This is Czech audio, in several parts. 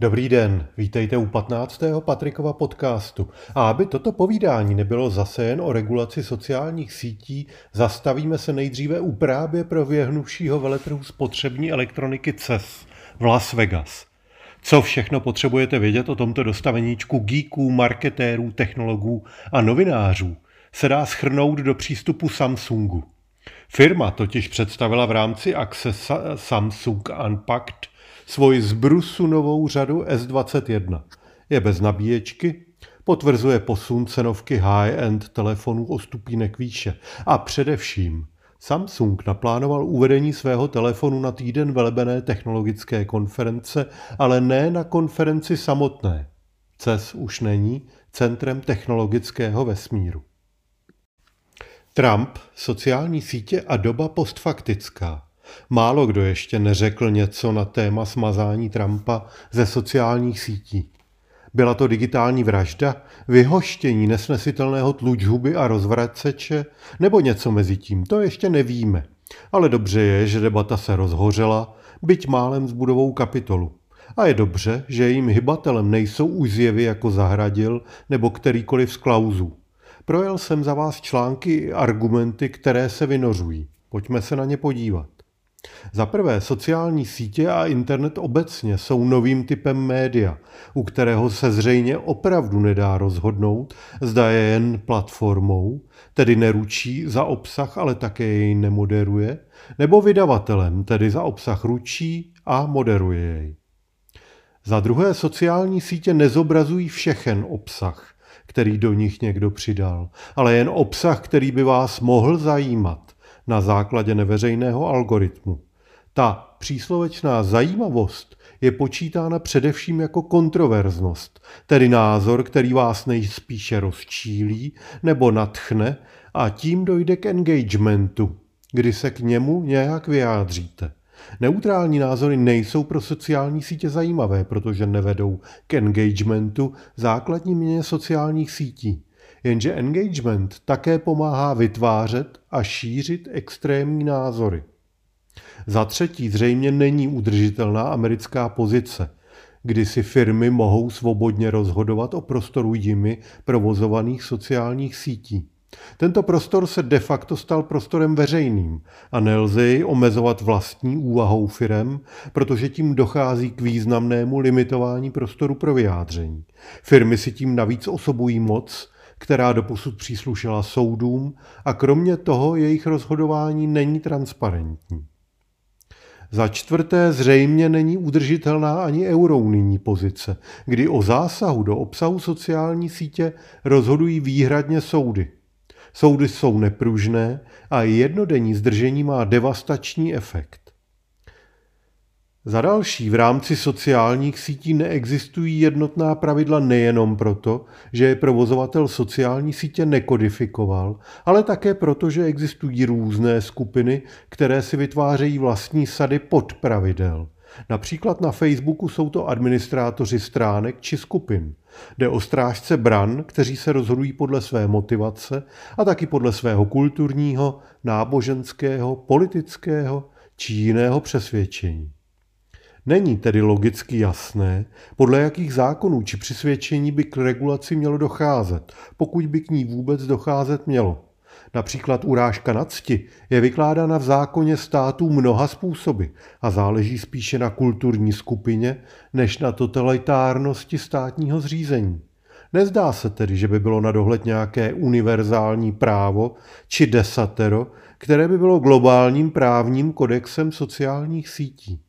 Dobrý den, vítejte u 15. Patrikova podcastu. A aby toto povídání nebylo zase jen o regulaci sociálních sítí, zastavíme se nejdříve u právě proběhnuvšího veletrhu spotřební elektroniky CES v Las Vegas. Co všechno potřebujete vědět o tomto dostaveníčku geeků, marketérů, technologů a novinářů, se dá schrnout do přístupu Samsungu. Firma totiž představila v rámci akce Samsung Unpacked svoji zbrusu novou řadu S21. Je bez nabíječky, potvrzuje posun cenovky high-end telefonů o stupínek výše a především Samsung naplánoval uvedení svého telefonu na týden velebené technologické konference, ale ne na konferenci samotné. CES už není centrem technologického vesmíru. Trump, sociální sítě a doba postfaktická. Málo kdo ještě neřekl něco na téma smazání Trumpa ze sociálních sítí. Byla to digitální vražda, vyhoštění nesnesitelného tlučhuby a rozvraceče, nebo něco mezi tím, to ještě nevíme. Ale dobře je, že debata se rozhořela, byť málem s budovou kapitolu. A je dobře, že jejím hybatelem nejsou už zjevy jako Zahradil nebo kterýkoliv z klauzů. Projel jsem za vás články i argumenty, které se vynořují. Pojďme se na ně podívat. Za prvé, sociální sítě a internet obecně jsou novým typem média, u kterého se zřejmě opravdu nedá rozhodnout, zda je jen platformou, tedy neručí za obsah, ale také jej nemoderuje, nebo vydavatelem, tedy za obsah ručí a moderuje jej. Za druhé, sociální sítě nezobrazují všechen obsah, který do nich někdo přidal, ale jen obsah, který by vás mohl zajímat na základě neveřejného algoritmu. Ta příslovečná zajímavost je počítána především jako kontroverznost, tedy názor, který vás nejspíše rozčílí nebo natchne a tím dojde k engagementu, kdy se k němu nějak vyjádříte. Neutrální názory nejsou pro sociální sítě zajímavé, protože nevedou k engagementu základní měně sociálních sítí. Jenže engagement také pomáhá vytvářet a šířit extrémní názory. Za třetí zřejmě není udržitelná americká pozice, kdy si firmy mohou svobodně rozhodovat o prostoru jimi provozovaných sociálních sítí. Tento prostor se de facto stal prostorem veřejným a nelze jej omezovat vlastní úvahou firem, protože tím dochází k významnému limitování prostoru pro vyjádření. Firmy si tím navíc osobují moc, která doposud příslušela soudům a kromě toho jejich rozhodování není transparentní. Za čtvrté zřejmě není udržitelná ani eurounijní pozice, kdy o zásahu do obsahu sociální sítě rozhodují výhradně soudy. Soudy jsou nepružné a jednodenní zdržení má devastační efekt. Za další, v rámci sociálních sítí neexistují jednotná pravidla nejenom proto, že je provozovatel sociální sítě nekodifikoval, ale také proto, že existují různé skupiny, které si vytvářejí vlastní sady podpravidel. Například na Facebooku jsou to administrátoři stránek či skupin. Jde o strážce bran, kteří se rozhodují podle své motivace a taky podle svého kulturního, náboženského, politického či jiného přesvědčení. Není tedy logicky jasné, podle jakých zákonů či přisvědčení by k regulaci mělo docházet, pokud by k ní vůbec docházet mělo. Například urážka na cti je vykládána v zákoně států mnoha způsoby a záleží spíše na kulturní skupině než na totalitárnosti státního zřízení. Nezdá se tedy, že by bylo na dohled nějaké univerzální právo či desatero, které by bylo globálním právním kodexem sociálních sítí.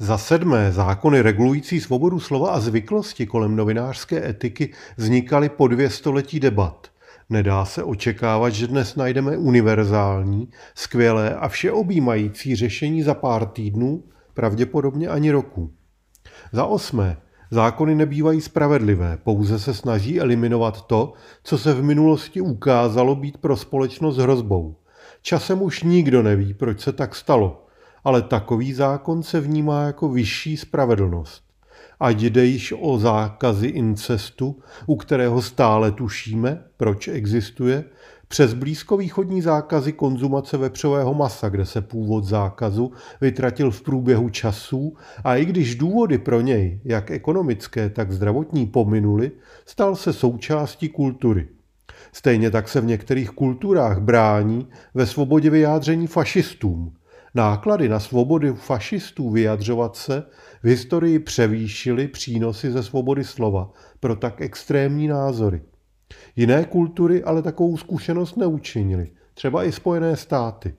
Za sedmé, zákony regulující svobodu slova a zvyklosti kolem novinářské etiky vznikaly po dvě století debat. Nedá se očekávat, že dnes najdeme univerzální, skvělé a všeobjímající řešení za pár týdnů, pravděpodobně ani roku. Za osmé, zákony nebývají spravedlivé, pouze se snaží eliminovat to, co se v minulosti ukázalo být pro společnost hrozbou. Časem už nikdo neví, proč se tak stalo – ale takový zákon se vnímá jako vyšší spravedlnost. Ať jde již o zákazy incestu, u kterého stále tušíme, proč existuje, přes blízkovýchodní zákazy konzumace vepřového masa, kde se původ zákazu vytratil v průběhu časů a i když důvody pro něj, jak ekonomické, tak zdravotní, pominuly, stal se součástí kultury. Stejně tak se v některých kulturách brání ve svobodě vyjádření fašistům. Náklady na svobodu fašistů vyjadřovat se v historii převýšily přínosy ze svobody slova pro tak extrémní názory. Jiné kultury ale takovou zkušenost neučinily, třeba i Spojené státy.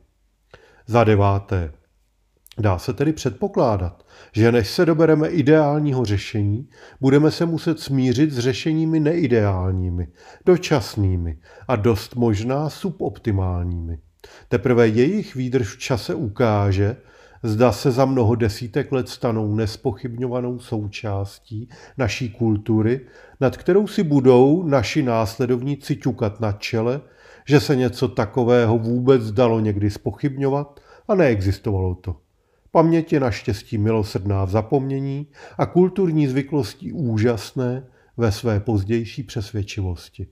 Za deváté. Dá se tedy předpokládat, že než se dobereme ideálního řešení, budeme se muset smířit s řešeními neideálními, dočasnými a dost možná suboptimálními. Teprve jejich výdrž v čase ukáže, zda se za mnoho desítek let stanou nespochybňovanou součástí naší kultury, nad kterou si budou naši následovníci ťukat na čele, že se něco takového vůbec dalo někdy spochybňovat a neexistovalo to. Paměť je naštěstí milosrdná v zapomnění a kulturní zvyklosti úžasné ve své pozdější přesvědčivosti.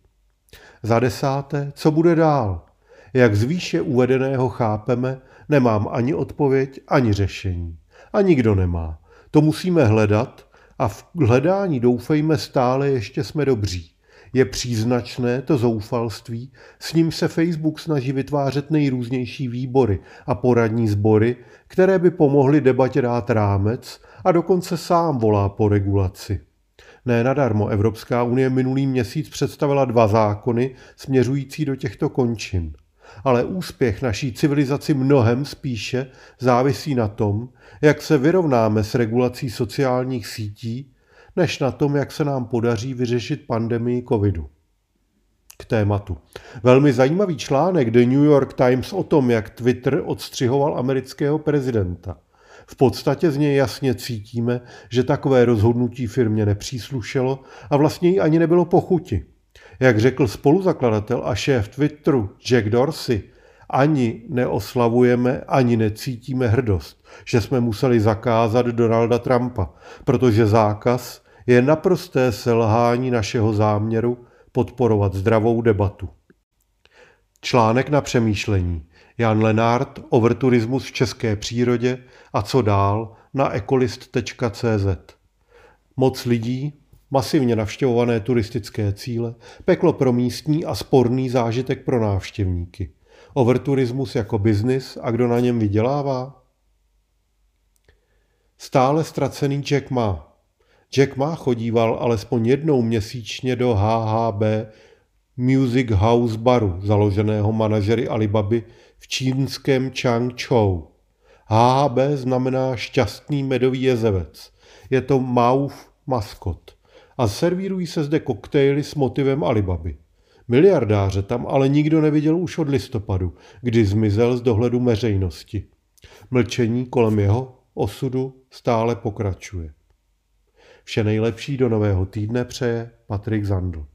Za desáté, co bude dál? Jak z výše uvedeného chápeme, nemám ani odpověď, ani řešení. A nikdo nemá. To musíme hledat a v hledání doufejme stále ještě jsme dobří. Je příznačné to zoufalství, s ním se Facebook snaží vytvářet nejrůznější výbory a poradní sbory, které by pomohly debatě dát rámec a dokonce sám volá po regulaci. Ne nadarmo Evropská unie minulý měsíc představila dva zákony směřující do těchto končin – ale úspěch naší civilizaci mnohem spíše závisí na tom, jak se vyrovnáme s regulací sociálních sítí, než na tom, jak se nám podaří vyřešit pandemii covidu. K tématu. Velmi zajímavý článek The New York Times o tom, jak Twitter odstřihoval amerického prezidenta. V podstatě z něj jasně cítíme, že takové rozhodnutí firmě nepříslušelo a vlastně jí ani nebylo pochuti. Jak řekl spoluzakladatel a šéf Twitteru Jack Dorsey, ani neoslavujeme, ani necítíme hrdost, že jsme museli zakázat Donalda Trumpa, protože zákaz je naprosté selhání našeho záměru podporovat zdravou debatu. Článek na přemýšlení. Jan Lenard, Overturismus v české přírodě a co dál na ekolist.cz. Moc lidí, masivně navštěvované turistické cíle, peklo pro místní a sporný zážitek pro návštěvníky. Overturismus jako biznis a kdo na něm vydělává? Stále ztracený Jack Ma. Jack Ma chodíval alespoň jednou měsíčně do HHB Music House baru, založeného manažery Alibaby v čínském Changchou. HHB znamená šťastný medový jezevec. Je to Mauf maskot a servírují se zde koktejly s motivem Alibaby. Miliardáře tam ale nikdo neviděl už od listopadu, kdy zmizel z dohledu veřejnosti. Mlčení kolem jeho osudu stále pokračuje. Vše nejlepší do nového týdne přeje Patrik Zandl.